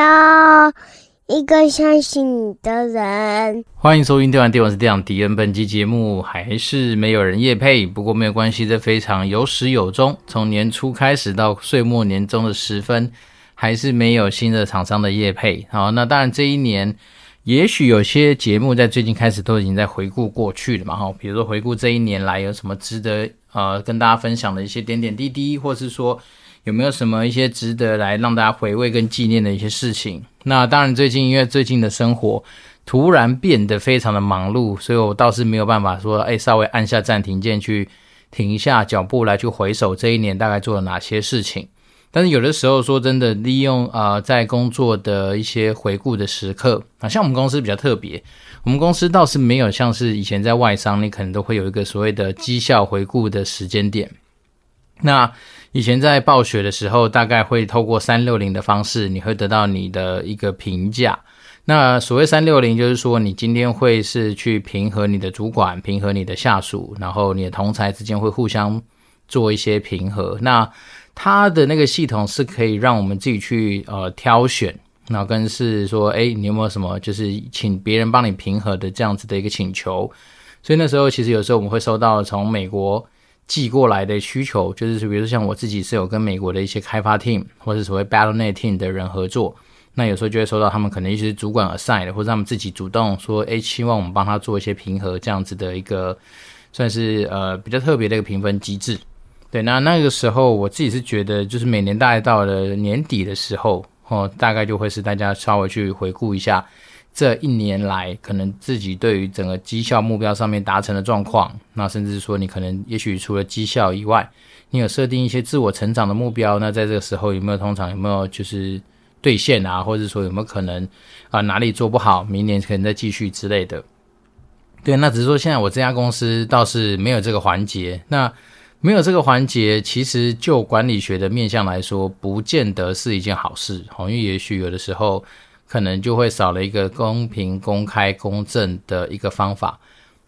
要一个相信你的人。欢迎收听《电玩电玩》，是这样。迪恩本期节目还是没有人业配，不过没有关系，这非常有始有终。从年初开始到岁末年终的时分，还是没有新的厂商的业配。好，那当然这一年，也许有些节目在最近开始都已经在回顾过去了嘛。哈，比如说回顾这一年来有什么值得呃跟大家分享的一些点点滴滴，或是说。有没有什么一些值得来让大家回味跟纪念的一些事情？那当然，最近因为最近的生活突然变得非常的忙碌，所以我倒是没有办法说，哎，稍微按下暂停键去停一下脚步来去回首这一年大概做了哪些事情。但是有的时候说真的，利用呃在工作的一些回顾的时刻啊，像我们公司比较特别，我们公司倒是没有像是以前在外商，你可能都会有一个所谓的绩效回顾的时间点。那以前在暴雪的时候，大概会透过三六零的方式，你会得到你的一个评价。那所谓三六零，就是说你今天会是去平和你的主管，平和你的下属，然后你的同才之间会互相做一些平和。那它的那个系统是可以让我们自己去呃挑选，然后跟是说，诶，你有没有什么就是请别人帮你平和的这样子的一个请求？所以那时候其实有时候我们会收到从美国。寄过来的需求就是，比如说像我自己是有跟美国的一些开发 team 或者所谓 Battle.net team 的人合作，那有时候就会收到他们可能一些主管 assign 的，或者他们自己主动说，诶，希望我们帮他做一些评核，这样子的一个算是呃比较特别的一个评分机制。对，那那个时候我自己是觉得，就是每年大概到了年底的时候，哦，大概就会是大家稍微去回顾一下。这一年来，可能自己对于整个绩效目标上面达成的状况，那甚至说你可能也许除了绩效以外，你有设定一些自我成长的目标，那在这个时候有没有通常有没有就是兑现啊，或者说有没有可能啊、哪里做不好，明年可能再继续之类的。对，那只是说现在我这家公司倒是没有这个环节，那没有这个环节，其实就管理学的面向来说，不见得是一件好事，因为也许有的时候。可能就会少了一个公平、公开、公正的一个方法，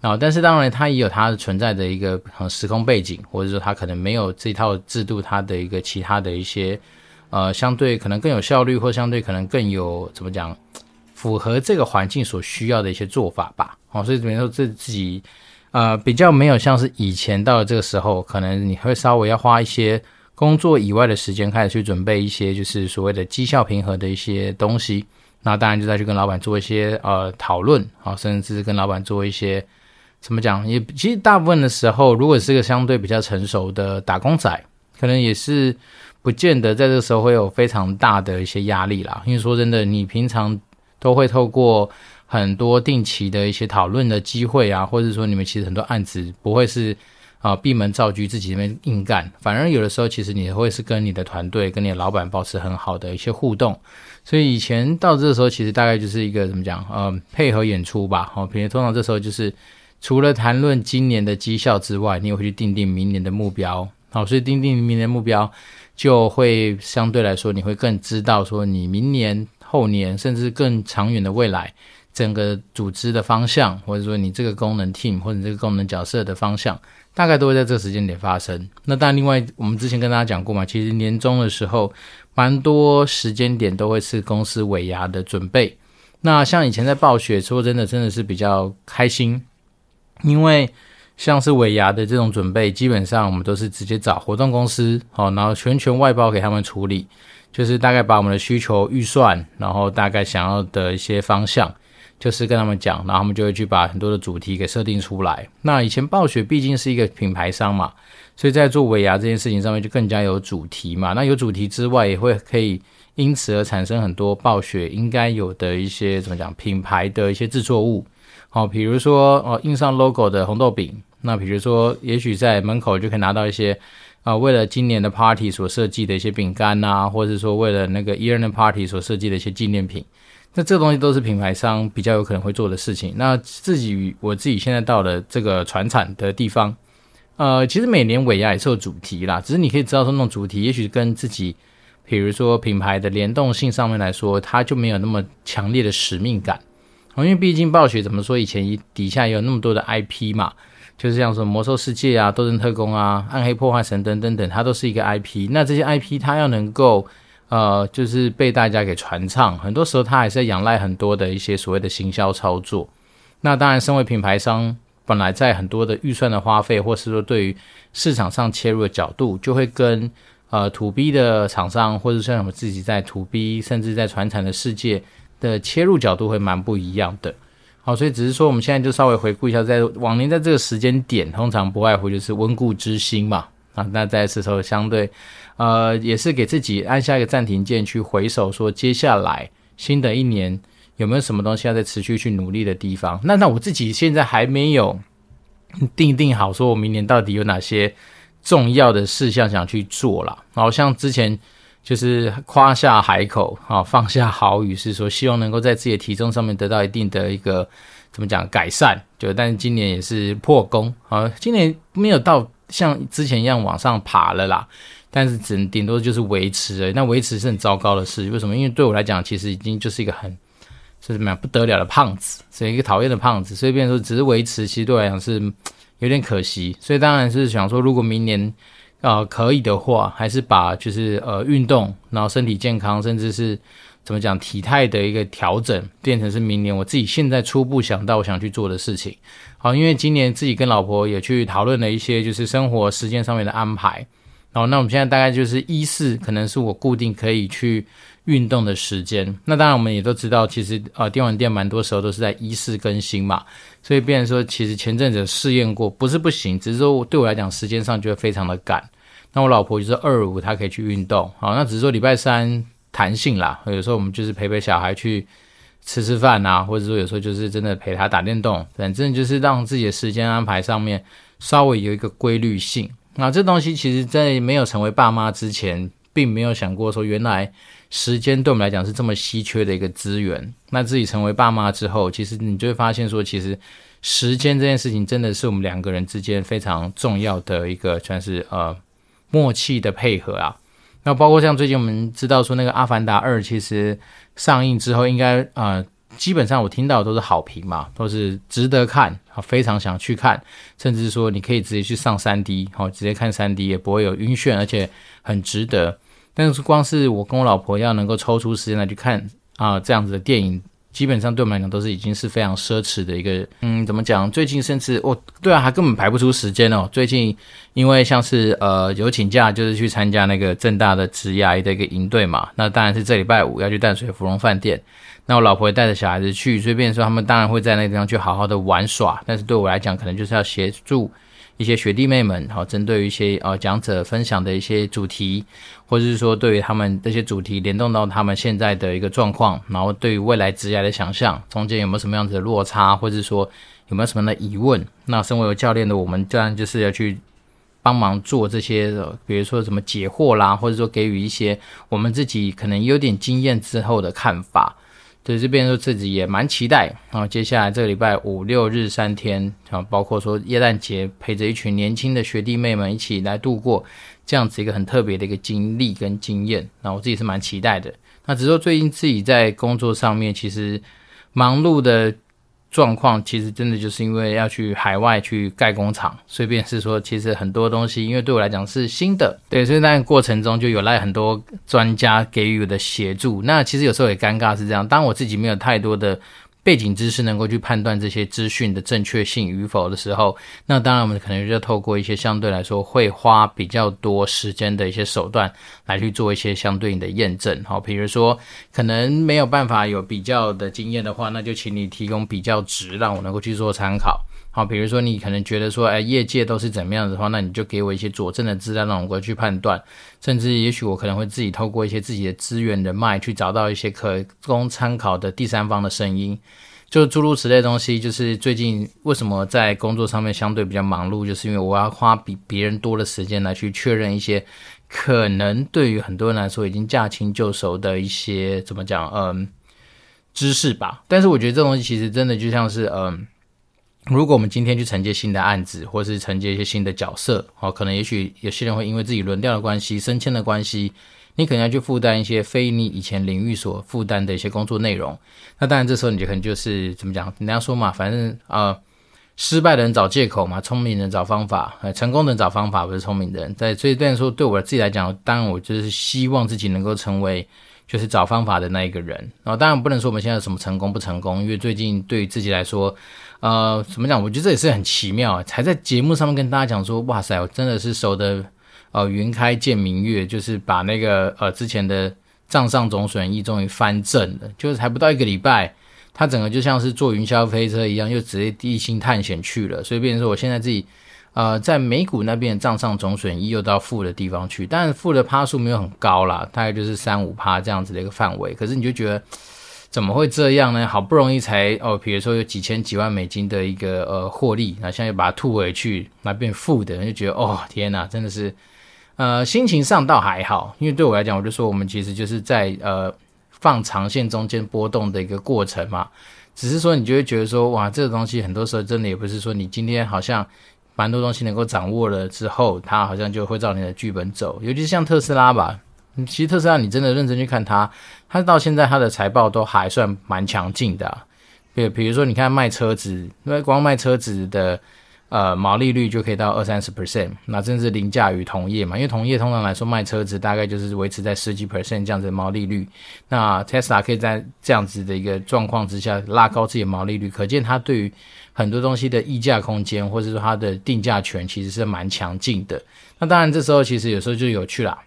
啊，但是当然它也有它的存在的一个时空背景，或者说它可能没有这套制度，它的一个其他的一些呃相对可能更有效率，或相对可能更有怎么讲，符合这个环境所需要的一些做法吧，哦，所以比如说这自己呃比较没有像是以前到了这个时候，可能你会稍微要花一些工作以外的时间开始去准备一些就是所谓的绩效评核的一些东西。那当然就再去跟老板做一些呃讨论啊，甚至是跟老板做一些怎么讲？也其实大部分的时候，如果是个相对比较成熟的打工仔，可能也是不见得在这时候会有非常大的一些压力啦。因为说真的，你平常都会透过很多定期的一些讨论的机会啊，或者说你们其实很多案子不会是啊闭门造车自己那边硬干，反而有的时候其实你会是跟你的团队、跟你的老板保持很好的一些互动。所以以前到这时候，其实大概就是一个怎么讲，呃，配合演出吧。好，平时通常这时候就是除了谈论今年的绩效之外，你也会去定定明年的目标。好，所以定定明年的目标，就会相对来说，你会更知道说你明年、后年，甚至更长远的未来，整个组织的方向，或者说你这个功能 team 或者这个功能角色的方向，大概都会在这个时间点发生。那当然，另外我们之前跟大家讲过嘛，其实年终的时候。蛮多时间点都会是公司尾牙的准备。那像以前在暴雪，说真的，真的是比较开心，因为像是尾牙的这种准备，基本上我们都是直接找活动公司，好，然后全权外包给他们处理，就是大概把我们的需求预算，然后大概想要的一些方向，就是跟他们讲，然后他们就会去把很多的主题给设定出来。那以前暴雪毕竟是一个品牌商嘛。所以在做尾牙这件事情上面，就更加有主题嘛。那有主题之外，也会可以因此而产生很多暴雪应该有的一些怎么讲品牌的一些制作物。好，比如说哦印上 logo 的红豆饼。那比如说，也许在门口就可以拿到一些啊，为了今年的 party 所设计的一些饼干呐，或者说为了那个 year end party 所设计的一些纪念品。那这个东西都是品牌商比较有可能会做的事情。那自己我自己现在到了这个船产的地方。呃，其实每年尾牙也是有主题啦，只是你可以知道说那种主题，也许跟自己，比如说品牌的联动性上面来说，它就没有那么强烈的使命感。因为毕竟暴雪怎么说，以前底下也有那么多的 IP 嘛，就是像什么魔兽世界啊、斗阵特工啊、暗黑破坏神等等等，它都是一个 IP。那这些 IP 它要能够呃，就是被大家给传唱。很多时候，他还是在仰赖很多的一些所谓的行销操作。那当然，身为品牌商，本来在很多的预算的花费，或是说对于市场上切入的角度，就会跟呃 To B 的厂商，或者像我们自己在 To B，甚至在传产的世界的切入角度会蛮不一样的。好，所以只是说，我们现在就稍微回顾一下，在往年在这个时间点，通常不外乎就是温故知新嘛。啊，那在这时候相对，呃，也是给自己按下一个暂停键，去回首说，接下来新的一年有没有什么东西要再持续去努力的地方？那那我自己现在还没有定定好，说我明年到底有哪些重要的事项想去做啦。然后像之前。就是夸下海口，啊，放下豪语，是说希望能够在自己的体重上面得到一定的一个怎么讲改善，就但是今年也是破功啊，今年没有到像之前一样往上爬了啦，但是只能顶多就是维持而已，那维持是很糟糕的事，为什么？因为对我来讲，其实已经就是一个很是什么样不得了的胖子，是一个讨厌的胖子，所以变说只是维持，其实对我来讲是有点可惜，所以当然是想说，如果明年。啊、呃，可以的话，还是把就是呃运动，然后身体健康，甚至是怎么讲体态的一个调整，变成是明年我自己现在初步想到我想去做的事情。好，因为今年自己跟老婆也去讨论了一些就是生活时间上面的安排。哦那我们现在大概就是一四，可能是我固定可以去运动的时间。那当然我们也都知道，其实呃电玩店蛮多时候都是在一四更新嘛。所以，变成说，其实前阵子试验过，不是不行，只是说对我来讲，时间上就会非常的赶。那我老婆就是二五，她可以去运动，好，那只是说礼拜三弹性啦。有时候我们就是陪陪小孩去吃吃饭啊，或者说有时候就是真的陪他打电动，反正就是让自己的时间安排上面稍微有一个规律性。那这东西其实，在没有成为爸妈之前，并没有想过说原来。时间对我们来讲是这么稀缺的一个资源。那自己成为爸妈之后，其实你就会发现说，其实时间这件事情真的是我们两个人之间非常重要的一个，算是呃默契的配合啊。那包括像最近我们知道说，那个《阿凡达二》其实上映之后，应该呃基本上我听到的都是好评嘛，都是值得看啊，非常想去看，甚至说你可以直接去上 3D，好，直接看 3D 也不会有晕眩，而且很值得。但是光是我跟我老婆要能够抽出时间来去看啊、这样子的电影，基本上对我们来讲都是已经是非常奢侈的一个，嗯，怎么讲？最近甚至哦，对啊，还根本排不出时间哦。最近因为像是呃有请假，就是去参加那个正大的职涯的一个营队嘛。那当然是这礼拜五要去淡水芙蓉饭店。那我老婆也带着小孩子去，所以变说他们当然会在那个地方去好好的玩耍。但是对我来讲，可能就是要协助。一些学弟妹们，好，针对于一些呃讲者分享的一些主题，或者是说对于他们这些主题联动到他们现在的一个状况，然后对于未来职业的想象，中间有没有什么样子的落差，或者是说有没有什么样的疑问？那身为有教练的我们，当然就是要去帮忙做这些，比如说什么解惑啦，或者说给予一些我们自己可能有点经验之后的看法。对，这边说自己也蛮期待，然后接下来这个礼拜五六日三天，啊，包括说耶诞节，陪着一群年轻的学弟妹们一起来度过这样子一个很特别的一个经历跟经验，那我自己是蛮期待的。那只是说最近自己在工作上面其实忙碌的。状况其实真的就是因为要去海外去盖工厂，所以便是说，其实很多东西，因为对我来讲是新的，对，所以那个过程中就有赖很多专家给予我的协助。那其实有时候也尴尬是这样，当我自己没有太多的。背景知识能够去判断这些资讯的正确性与否的时候，那当然我们可能就要透过一些相对来说会花比较多时间的一些手段来去做一些相对应的验证。好，比如说可能没有办法有比较的经验的话，那就请你提供比较值，让我能够去做参考。好，比如说你可能觉得说，哎，业界都是怎么样的话，那你就给我一些佐证的资料，让我过去判断。甚至也许我可能会自己透过一些自己的资源人脉，去找到一些可供参考的第三方的声音，就诸如此类东西。就是最近为什么在工作上面相对比较忙碌，就是因为我要花比别人多的时间来去确认一些可能对于很多人来说已经驾轻就熟的一些怎么讲，嗯，知识吧。但是我觉得这东西其实真的就像是，嗯。如果我们今天去承接新的案子，或是承接一些新的角色，哦，可能也许有些人会因为自己轮调的关系、升迁的关系，你可能要去负担一些非你以前领域所负担的一些工作内容。那当然，这时候你就可能就是怎么讲？人家说嘛，反正啊、呃，失败的人找借口嘛，聪明人找方法，呃，成功的人找方法，不是聪明人。在所以，虽然说对我自己来讲，当然我就是希望自己能够成为就是找方法的那一个人。然后，当然不能说我们现在有什么成功不成功，因为最近对于自己来说，呃，怎么讲？我觉得这也是很奇妙，才在节目上面跟大家讲说，哇塞，我真的是守得呃云开见明月，就是把那个呃之前的账上总损益终于翻正了，就是还不到一个礼拜。他整个就像是坐云霄飞车一样，又直接地心探险去了。所以，变成说我现在自己，呃，在美股那边账上总损益又到负的地方去，但负的趴数没有很高啦，大概就是三五趴这样子的一个范围。可是你就觉得怎么会这样呢？好不容易才哦，比如说有几千几万美金的一个呃获利，那现在又把它吐回去，那变负的，就觉得哦天哪，真的是呃心情上倒还好，因为对我来讲，我就说我们其实就是在呃。放长线中间波动的一个过程嘛，只是说你就会觉得说，哇，这个东西很多时候真的也不是说你今天好像蛮多东西能够掌握了之后，它好像就会照你的剧本走。尤其是像特斯拉吧，其实特斯拉你真的认真去看它，它到现在它的财报都还算蛮强劲的。比比如说你看卖车子，因为光卖车子的。呃，毛利率就可以到二三十 percent，那真是凌驾于同业嘛？因为同业通常来说卖车子大概就是维持在十几 percent 这样子的毛利率，那 Tesla 可以在这样子的一个状况之下拉高自己的毛利率，可见它对于很多东西的溢价空间，或者说它的定价权其实是蛮强劲的。那当然这时候其实有时候就有趣啦，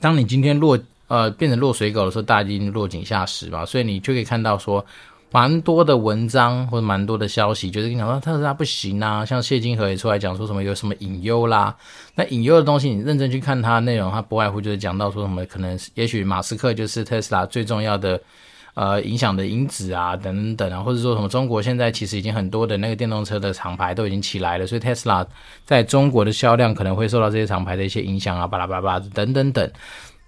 当你今天落呃变成落水狗的时候，大家已经落井下石嘛，所以你就可以看到说。蛮多的文章或者蛮多的消息，就是跟你讲说特斯拉不行啊，像谢金河也出来讲说什么有什么隐忧啦。那隐忧的东西，你认真去看它的内容，它不外乎就是讲到说什么可能，也许马斯克就是特斯拉最重要的呃影响的因子啊，等等啊，或者说什么中国现在其实已经很多的那个电动车的厂牌都已经起来了，所以特斯拉在中国的销量可能会受到这些厂牌的一些影响啊，巴拉巴拉巴拉等等等。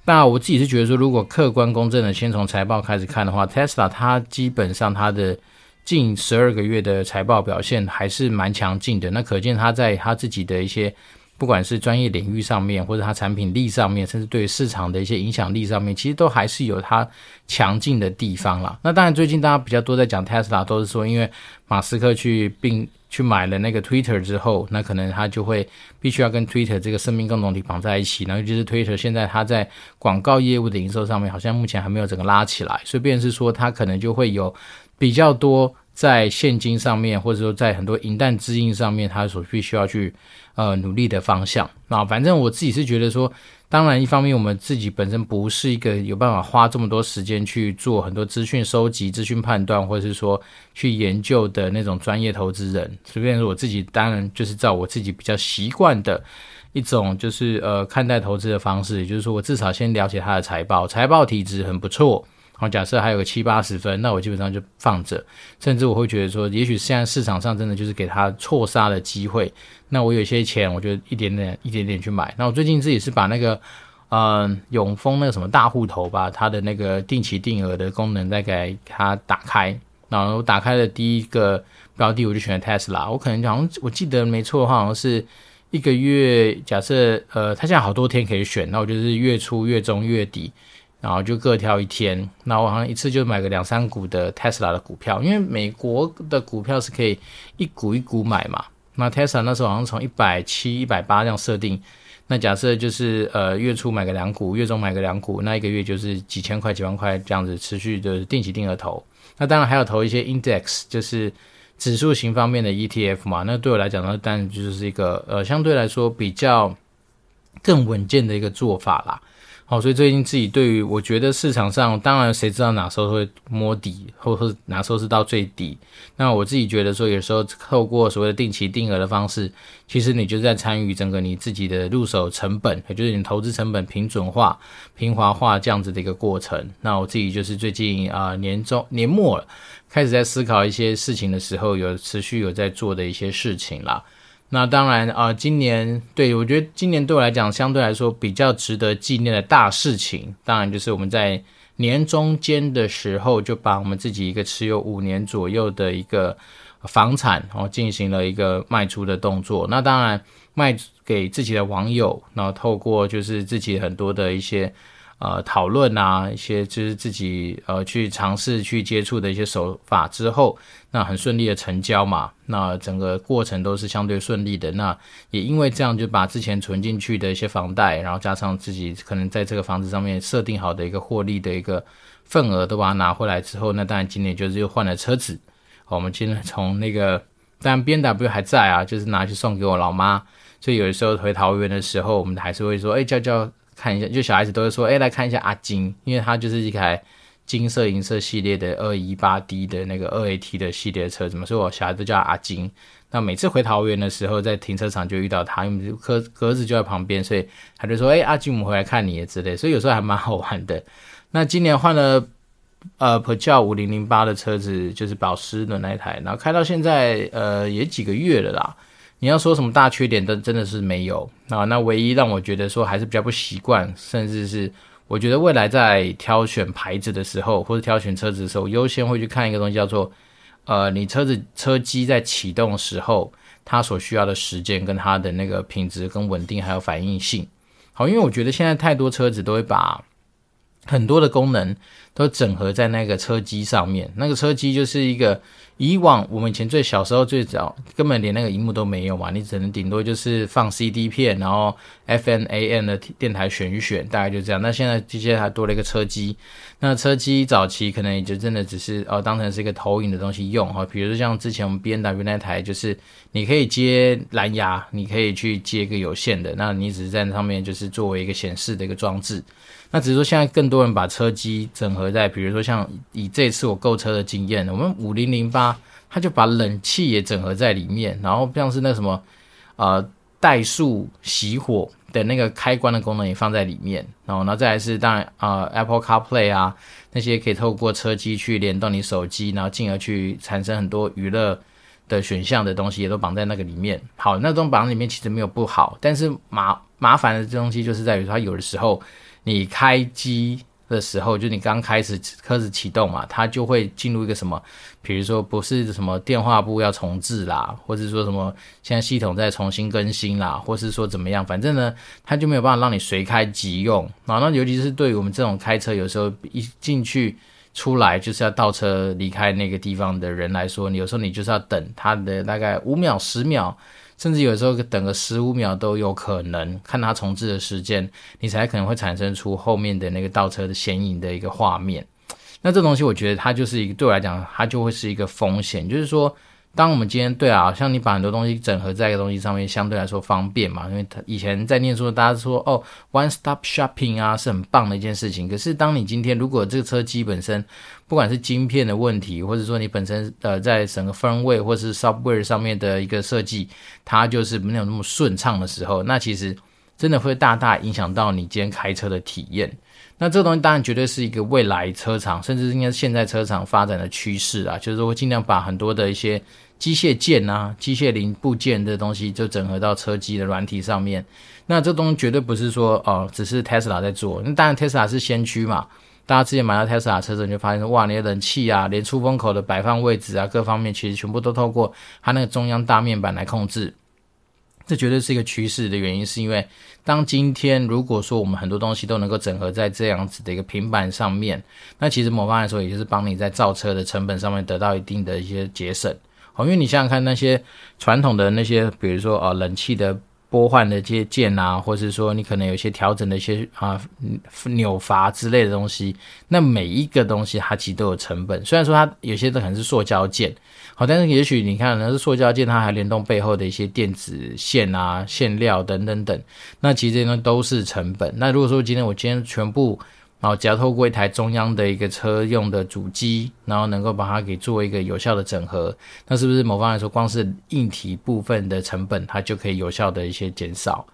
那我自己是觉得说，如果客观公正的先从财报开始看的话，Tesla 它基本上它的近十二个月的财报表现还是蛮强劲的。那可见它在它自己的一些不管是专业领域上面，或者它产品力上面，甚至对市场的一些影响力上面，其实都还是有它强劲的地方啦。那当然，最近大家比较多在讲 Tesla，都是说因为马斯克去并。去买了那个 Twitter 之后，那可能他就会必须要跟 Twitter 这个生命共同体绑在一起。然后就是 Twitter 现在它在广告业务的营收上面，好像目前还没有整个拉起来，所以便是说它可能就会有比较多在现金上面，或者说在很多银弹资金上面，他所必须要去呃努力的方向。那反正我自己是觉得说。当然，一方面我们自己本身不是一个有办法花这么多时间去做很多资讯收集、资讯判断，或者是说去研究的那种专业投资人。随便说，我自己当然就是照我自己比较习惯的一种，就是呃看待投资的方式，也就是说我至少先了解它的财报，财报体质很不错。好，假设还有个七八十分，那我基本上就放着，甚至我会觉得说，也许现在市场上真的就是给他错杀的机会。那我有些钱，我就一点点、一点点去买。那我最近自己是把那个，嗯、永丰那个什么大户头吧，它的那个定期定额的功能再给它打开。然后我打开的第一个标的，我就选了 Tesla。我可能好像我记得没错的话，好像是一个月，假设呃，它现在好多天可以选，那我就是月初、月中、月底。然后就各挑一天，那我好像一次就买个两三股的 Tesla 的股票，因为美国的股票是可以一股一股买嘛。那 Tesla 那时候好像从一百七、一百八这样设定，那假设就是呃月初买个两股，月中买个两股，那一个月就是几千块、几万块这样子持续的定期定额投。那当然还有投一些 Index，就是指数型方面的 ETF 嘛。那对我来讲呢，当然就是一个呃相对来说比较更稳健的一个做法啦。好，所以最近自己对于我觉得市场上，当然谁知道哪时候会摸底，或者哪时候是到最低。那我自己觉得说，有时候透过所谓的定期定额的方式，其实你就在参与整个你自己的入手成本，也就是你投资成本平准化、平滑化这样子的一个过程。那我自己就是最近啊、年终年末，开始在思考一些事情的时候，有持续有在做的一些事情啦。那当然啊、今年对我觉得今年对我来讲，相对来说比较值得纪念的大事情，当然就是我们在年中间的时候，就把我们自己一个持有五年左右的一个房产，然后进行了一个卖出的动作。那当然卖给自己的网友，然后透过就是自己很多的一些呃讨论啊，一些就是自己呃去尝试去接触的一些手法之后，那很顺利的成交嘛，那整个过程都是相对顺利的。那也因为这样，就把之前存进去的一些房贷，然后加上自己可能在这个房子上面设定好的一个获利的一个份额，都把它拿回来之后，那当然今年就是又换了车子。我们今天从那个。但 BMW 还在啊，就是拿去送给我老妈，所以有的时候回桃园的时候，我们还是会说，哎，叫叫看一下，就小孩子都会说，哎，来看一下阿金，因为它就是一台金色银色系列的二一八 D 的那个二 AT 的系列车子嘛，所以我小孩子都叫阿金。那每次回桃园的时候，在停车场就遇到他，因为格格子就在旁边，所以他就说，哎，阿金，我们回来看你之类，所以有时候还蛮好玩的。那今年换了。呃，Peugeot 五零零八的车子就是保时的那一台，然后开到现在，呃，也几个月了啦。你要说什么大缺点，都真的是没有啊。那唯一让我觉得说还是比较不习惯，甚至是我觉得未来在挑选牌子的时候，或者挑选车子的时候，优先会去看一个东西，叫做呃，你车子车机在启动时候，它所需要的时间跟它的那个品质跟稳定还有反应性。好，因为我觉得现在太多车子都会把很多的功能。都整合在那个车机上面，那个车机就是一个以往我们以前最小时候最早根本连那个荧幕都没有嘛，你只能顶多就是放 CD 片，然后 FM AM 的电台选一选，大概就这样。那现在机械还多了一个车机，那车机早期可能也就真的只是哦当成是一个投影的东西用哈，比如说像之前我们 B N W 那台，就是你可以接蓝牙，你可以去接一个有线的，那你只是在上面就是作为一个显示的一个装置。那只是说，现在更多人把车机整合在，比如说像以这次我购车的经验，我们五零零八，它就把冷气也整合在里面，然后像是那什么，呃，怠速熄火的那个开关的功能也放在里面，然后呢，再来是当然啊，呃，Apple CarPlay 啊，那些可以透过车机去联动你手机，然后进而去产生很多娱乐的选项的东西，也都绑在那个里面。好，那种绑里面其实没有不好，但是麻麻烦的这东西就是在于它有的时候。你开机的时候，就你刚开始开始启动嘛，它就会进入一个什么，比如说不是什么电话簿要重置啦，或者说什么现在系统在重新更新啦，或是说怎么样，反正呢，它就没有办法让你随开即用啊。那尤其是对于我们这种开车有时候一进去出来就是要倒车离开那个地方的人来说，你有时候你就是要等他的大概五秒、十秒。甚至有时候等个十五秒都有可能，看他重置的时间，你才可能会产生出后面的那个倒车的显影的一个画面。那这东西我觉得它就是一个对我来讲，它就会是一个风险，就是说。当我们今天对啊，像你把很多东西整合在一个东西上面，相对来说方便嘛。因为他以前在念书，大家说哦，one stop shopping 啊，是很棒的一件事情。可是当你今天如果这个车机本身，不管是晶片的问题，或者说你本身呃在整个 firmware 或是 software 上面的一个设计，它就是没有那么顺畅的时候，那其实真的会大大影响到你今天开车的体验。那这个东西当然绝对是一个未来车厂，甚至应该是现在车厂发展的趋势啊，就是说尽量把很多的一些。机械件啊，机械零部件的东西就整合到车机的软体上面。那这东西绝对不是说哦，只是 Tesla 在做。那当然 Tesla 是先驱嘛。大家之前买到 Tesla 车子，你就发现，哇，你的冷气啊，连出风口的摆放位置啊，各方面其实全部都透过它那个中央大面板来控制。这绝对是一个趋势的原因，是因为当今天如果说我们很多东西都能够整合在这样子的一个平板上面，那其实某方来说，也就是帮你在造车的成本上面得到一定的一些节省。哦，因为你想想看，那些传统的那些，比如说啊，冷气的拨换的这些键啊，或者是说你可能有一些调整的一些啊扭阀之类的东西，那每一个东西它其实都有成本。虽然说它有些都可能是塑胶件，好，但是也许你看那是塑胶件，它还联动背后的一些电子线啊、线料等等等，那其实这些呢都是成本。那如果说今天我今天全部然后只要透过一台中央的一个车用的主机，然后能够把它给做一个有效的整合，那是不是某方来说，光是硬体部分的成本，它就可以有效的一些减少？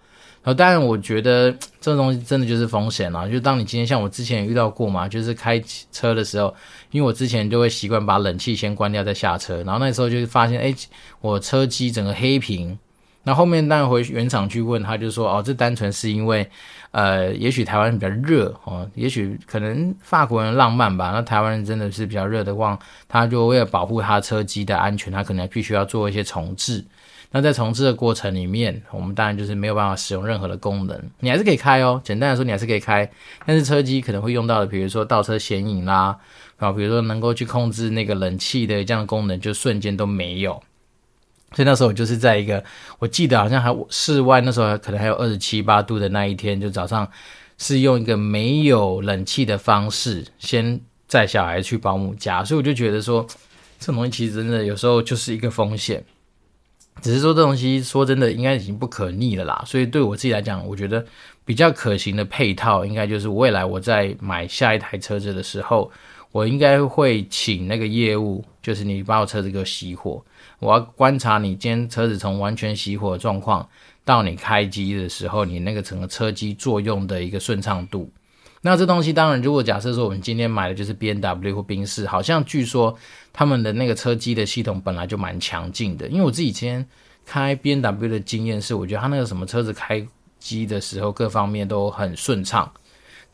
然后当然，我觉得这东西真的就是风险啊。就当你今天像我之前也遇到过嘛，就是开车的时候，因为我之前就会习惯把冷气先关掉再下车，然后那时候就发现，哎，我车机整个黑屏。那后面当然回原厂去问，他就说，哦，这单纯是因为。呃，也许台湾比较热哦，也许可能法国人浪漫吧。那台湾人真的是比较热的话，他就为了保护他车机的安全，他可能必须要做一些重置。那在重置的过程里面，我们当然就是没有办法使用任何的功能，你还是可以开哦。简单来说，你还是可以开，但是车机可能会用到的，比如说倒车显影啦，啊，比如说能够去控制那个冷气的这样的功能，就瞬间都没有。所以那时候我就是在一个，我记得好像还室外那时候可能还有二十七八度的那一天，就早上是用一个没有冷气的方式，先载小孩去保姆家。所以我就觉得说，这种东西其实真的有时候就是一个风险。只是说这东西说真的应该已经不可逆了啦。所以对我自己来讲，我觉得比较可行的配套，应该就是未来我在买下一台车子的时候，我应该会请那个业务，就是你把我车子给我熄火。我要观察你今天车子从完全熄火的状况到你开机的时候，你那个整个车机作用的一个顺畅度。那这东西当然，如果假设说我们今天买的就是 BMW 或宾士，好像据说他们的那个车机的系统本来就蛮强劲的。因为我自己以前开 BMW 的经验是，我觉得它那个什么车子开机的时候各方面都很顺畅。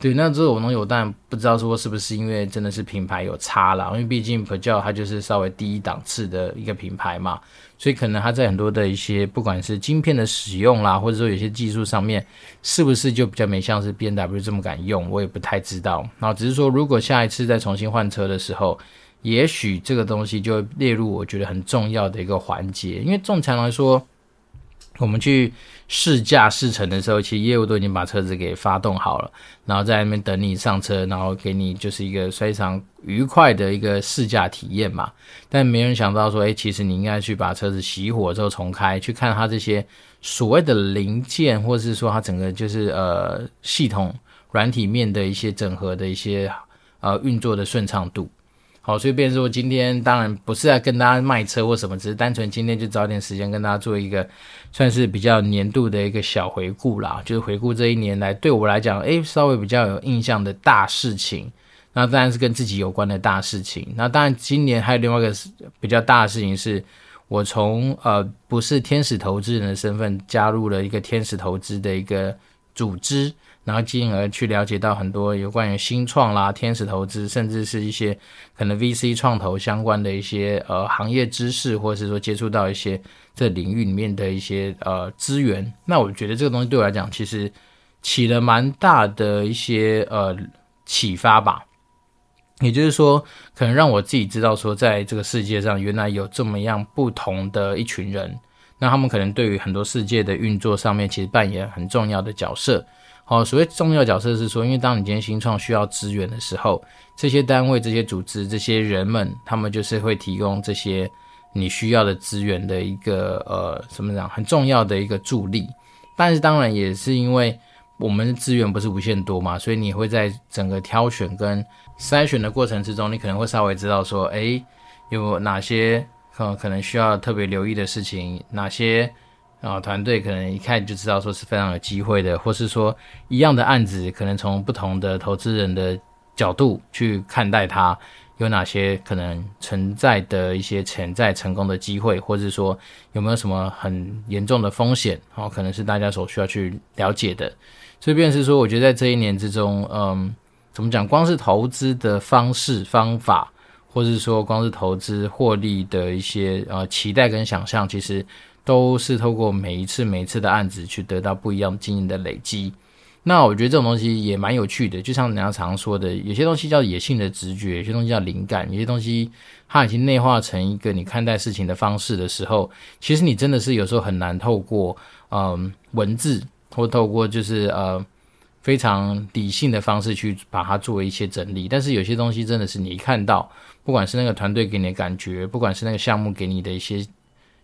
对，那这种东西我当然不知道说是不是因为真的是品牌有差啦，因为毕竟 Peugeot 它就是稍微低一档次的一个品牌嘛，所以可能它在很多的一些不管是晶片的使用啦，或者说有些技术上面，是不是就比较没像是 B N W 这么敢用，我也不太知道。那只是说，如果下一次再重新换车的时候，也许这个东西就列入我觉得很重要的一个环节，因为正常来说。我们去试驾试乘的时候，其实业务都已经把车子给发动好了，然后在那边等你上车，然后给你就是一个非常愉快的一个试驾体验嘛。但没人想到说，诶，其实你应该去把车子熄火之后重开，去看它这些所谓的零件，或者是说它整个就是呃系统软体面的一些整合的一些呃运作的顺畅度。好，所以变说今天当然不是在跟大家卖车或什么，只是单纯今天就找点时间跟大家做一个算是比较年度的一个小回顾啦，就是回顾这一年来对我来讲，诶，稍微比较有印象的大事情。那当然是跟自己有关的大事情。那当然今年还有另外一个比较大的事情是，我从呃不是天使投资人的身份加入了一个天使投资的一个组织。然后进而去了解到很多有关于新创啦、天使投资，甚至是一些可能 VC 创投相关的一些呃行业知识，或者是说接触到一些这领域里面的一些呃资源。那我觉得这个东西对我来讲，其实起了蛮大的一些呃启发吧。也就是说，可能让我自己知道说，在这个世界上原来有这么样不同的一群人，那他们可能对于很多世界的运作上面，其实扮演很重要的角色。好，所谓重要角色是说，因为当你今天新创需要资源的时候，这些单位、这些组织、这些人们，他们就是会提供这些你需要的资源的一个呃，怎么讲，很重要的一个助力。但是当然也是因为我们的资源不是无限多嘛，所以你会在整个挑选跟筛选的过程之中，你可能会稍微知道说，诶，有哪些呃可能需要特别留意的事情，哪些。啊，团队可能一看就知道说是非常有机会的，或是说一样的案子，可能从不同的投资人的角度去看待它，有哪些可能存在的一些潜在成功的机会，或是说有没有什么很严重的风险，哦，可能是大家所需要去了解的。所以便是说，我觉得在这一年之中，嗯，怎么讲，光是投资的方式方法，或是说光是投资获利的一些呃期待跟想象，其实。都是透过每一次每一次的案子去得到不一样经验的累积。那我觉得这种东西也蛮有趣的，就像人家常说的，有些东西叫野性的直觉，有些东西叫灵感，有些东西它已经内化成一个你看待事情的方式的时候，其实你真的是有时候很难透过嗯文字或透过就是呃非常理性的方式去把它作为一些整理。但是有些东西真的是你一看到，不管是那个团队给你的感觉，不管是那个项目给你的一些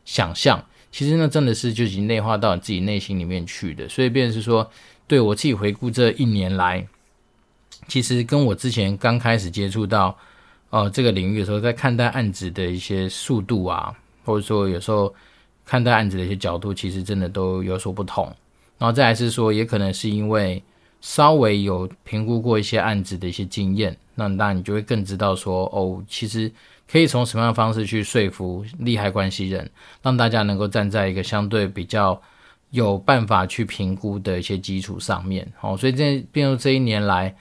想象。其实那真的是就已经内化到你自己内心里面去的，所以变成是说，对我自己回顾这一年来，其实跟我之前刚开始接触到呃这个领域的时候，在看待案子的一些速度啊，或者说有时候看待案子的一些角度，其实真的都有所不同。然后再来是说，也可能是因为稍微有评估过一些案子的一些经验，那当然你就会更知道说，哦，其实。可以从什么样的方式去说服利害关系人，让大家能够站在一个相对比较有办法去评估的一些基础上面。哦，所以这变成这一年来，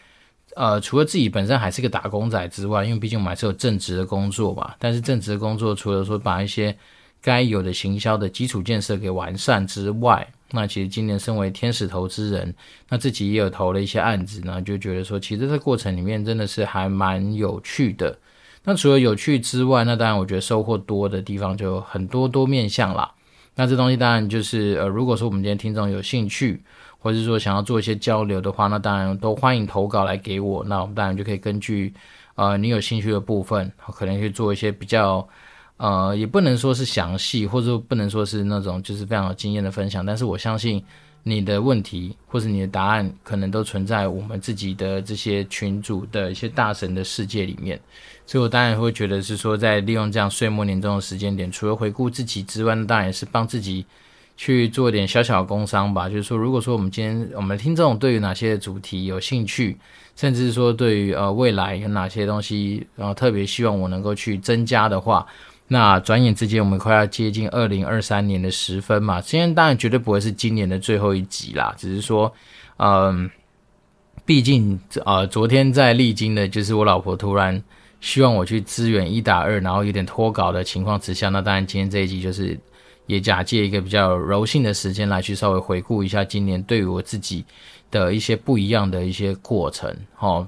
呃，除了自己本身还是个打工仔之外，因为毕竟我们还是有正职的工作吧。但是正职的工作除了说把一些该有的行销的基础建设给完善之外，那其实今年身为天使投资人，那自己也有投了一些案子呢，就觉得说，其实这过程里面真的是还蛮有趣的。那除了有趣之外，那当然我觉得收获多的地方就很多多面向啦。那这东西当然就是呃，如果说我们今天听众有兴趣，或者是说想要做一些交流的话，那当然都欢迎投稿来给我。那我们当然就可以根据呃你有兴趣的部分，可能去做一些比较。呃，也不能说是详细，或者说不能说是那种就是非常有经验的分享，但是我相信你的问题或是你的答案，可能都存在我们自己的这些群组的一些大神的世界里面，所以我当然会觉得是说，在利用这样岁末年终的时间点，除了回顾自己之外，当然是帮自己去做一点小小的工商吧。就是说，如果说我们今天我们听众对于哪些主题有兴趣，甚至说对于呃未来有哪些东西，然后特别希望我能够去增加的话。那转眼之间，我们快要接近二零二三年的时分嘛。今天当然绝对不会是今年的最后一集啦，只是说，嗯，毕竟呃，昨天在历经的就是我老婆突然希望我去支援一打二，然后有点脱稿的情况之下，那当然今天这一集就是也假借一个比较柔性的时间来去稍微回顾一下今年对于我自己的一些不一样的一些过程。哦，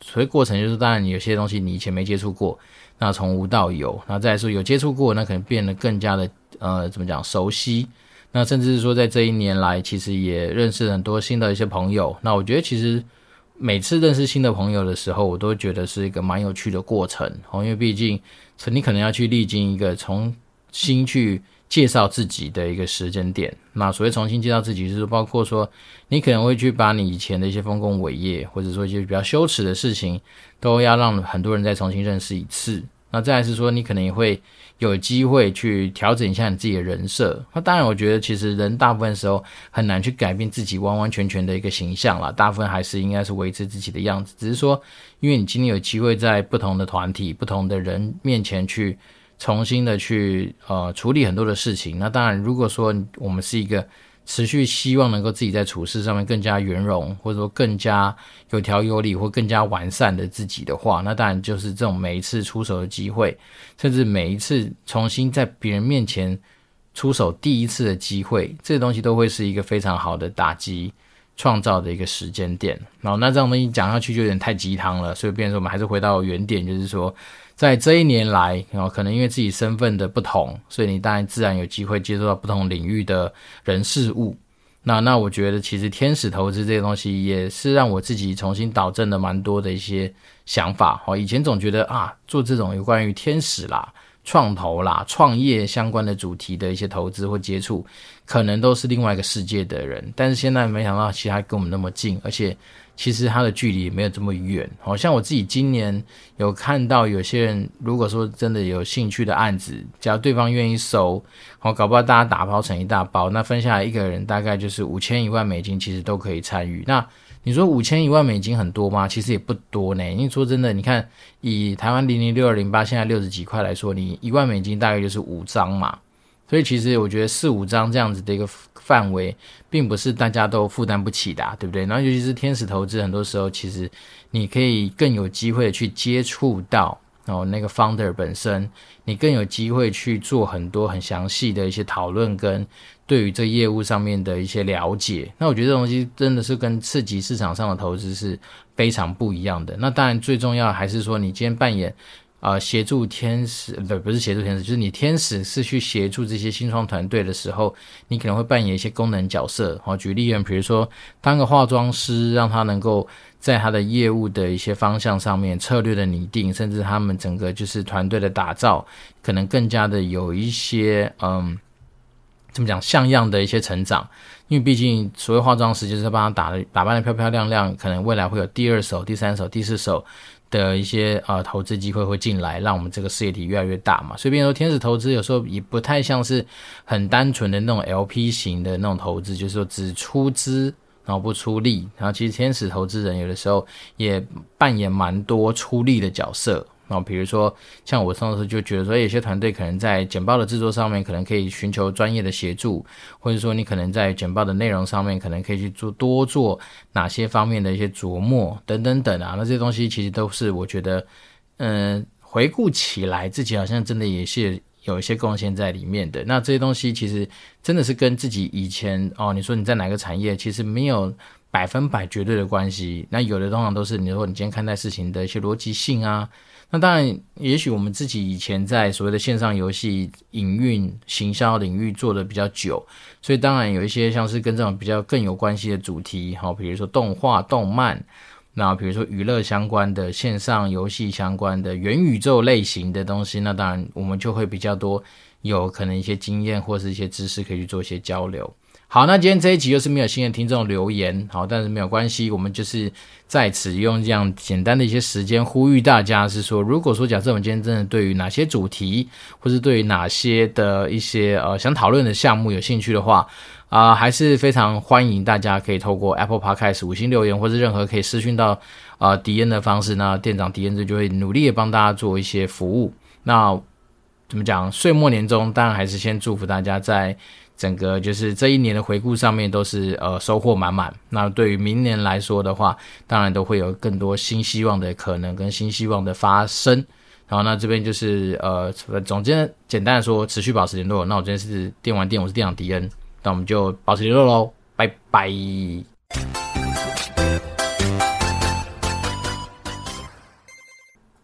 所以过程就是当然有些东西你以前没接触过。那从无到有，那再说有接触过，那可能变得更加的呃，怎么讲熟悉？那甚至是说在这一年来，其实也认识很多新的一些朋友。那我觉得其实每次认识新的朋友的时候，我都觉得是一个蛮有趣的过程哦，因为毕竟你可能要去历经一个从新去介绍自己的一个时间点。那所谓重新介绍自己，就是包括说你可能会去把你以前的一些丰功伟业，或者说一些比较羞耻的事情。都要让很多人再重新认识一次。那再来是说，你可能也会有机会去调整一下你自己的人设。那当然，我觉得其实人大部分时候很难去改变自己完完全全的一个形象啦，大部分还是应该是维持自己的样子。只是说，因为你今天有机会在不同的团体、不同的人面前去重新的去呃处理很多的事情。那当然，如果说我们是一个。持续希望能够自己在处事上面更加圆融，或者说更加有条有理，或更加完善的自己的话，那当然就是这种每一次出手的机会，甚至每一次重新在别人面前出手第一次的机会，这东西都会是一个非常好的打击创造的一个时间点。然后那这种东西讲下去就有点太鸡汤了，所以变成我们还是回到原点，就是说。在这一年来，哦，可能因为自己身份的不同，所以你当然自然有机会接触到不同领域的人事物。那那我觉得，其实天使投资这个东西，也是让我自己重新导正了蛮多的一些想法。哦，以前总觉得啊，做这种有关于天使啦、创投啦、创业相关的主题的一些投资或接触，可能都是另外一个世界的人。但是现在没想到，其实跟我们那么近，而且。其实它的距离也没有这么远，好像我自己今年有看到有些人，如果说真的有兴趣的案子，只要对方愿意收，好，搞不好大家打包成一大包，那分下来一个人大概就是五千一万美金，其实都可以参与。那你说五千一万美金很多吗？其实也不多呢。因为说真的，你看以台湾零零六二零八现在六十几块来说，你一万美金大概就是五张嘛。所以其实我觉得四五张这样子的一个范围，并不是大家都负担不起的，对不对？然后尤其是天使投资，很多时候其实你可以更有机会去接触到哦那个 founder 本身，你更有机会去做很多很详细的一些讨论跟对于这业务上面的一些了解。那我觉得这东西真的是跟次级市场上的投资是非常不一样的。那当然最重要还是说你今天扮演。啊、呃，协助天使，不不是协助天使，就是你天使是去协助这些新创团队的时候，你可能会扮演一些功能角色。好，举例，比如说当个化妆师，让他能够在他的业务的一些方向上面策略的拟定，甚至他们整个就是团队的打造，可能更加的有一些嗯，怎么讲像样的一些成长。因为毕竟所谓化妆师就是帮他打的打扮的漂漂亮亮，可能未来会有第二手、第三手、第四手。的一些呃投资机会会进来，让我们这个事业体越来越大嘛。所以，比如说天使投资有时候也不太像是很单纯的那种 LP 型的那种投资，就是说只出资然后不出力。然后，其实天使投资人有的时候也扮演蛮多出力的角色。那，比如说，像我上次就觉得说，有些团队可能在简报的制作上面，可能可以寻求专业的协助，或者说你可能在简报的内容上面，可能可以去做多做哪些方面的一些琢磨等等等啊。那这些东西其实都是我觉得，嗯，回顾起来自己好像真的也是有一些贡献在里面的。那这些东西其实真的是跟自己以前哦，你说你在哪个产业，其实没有百分百绝对的关系。那有的通常都是你说你今天看待事情的一些逻辑性啊。那当然，也许我们自己以前在所谓的线上游戏营运、行销领域做的比较久，所以当然有一些像是跟这种比较更有关系的主题，好，比如说动画、动漫，那比如说娱乐相关的、线上游戏相关的、元宇宙类型的东西，那当然我们就会比较多有可能一些经验或是一些知识可以去做一些交流。好，那今天这一集又是没有新的听众留言，好，但是没有关系，我们就是在此用这样简单的一些时间呼吁大家，是说，如果说假设我们今天真的对于哪些主题，或是对于哪些的一些呃想讨论的项目有兴趣的话，啊、还是非常欢迎大家可以透过 Apple Podcast 五星留言，或是任何可以私讯到啊、迪恩的方式，那店长迪恩这就会努力的帮大家做一些服务。那怎么讲？岁末年终，当然还是先祝福大家在。整个就是这一年的回顾上面都是呃收获满满。那对于明年来说的话，当然都会有更多新希望的可能跟新希望的发生。然后那这边就是呃总之简单的说，持续保持联络。那我今天是电玩店，我是电长迪恩，那我们就保持联络喽，拜拜。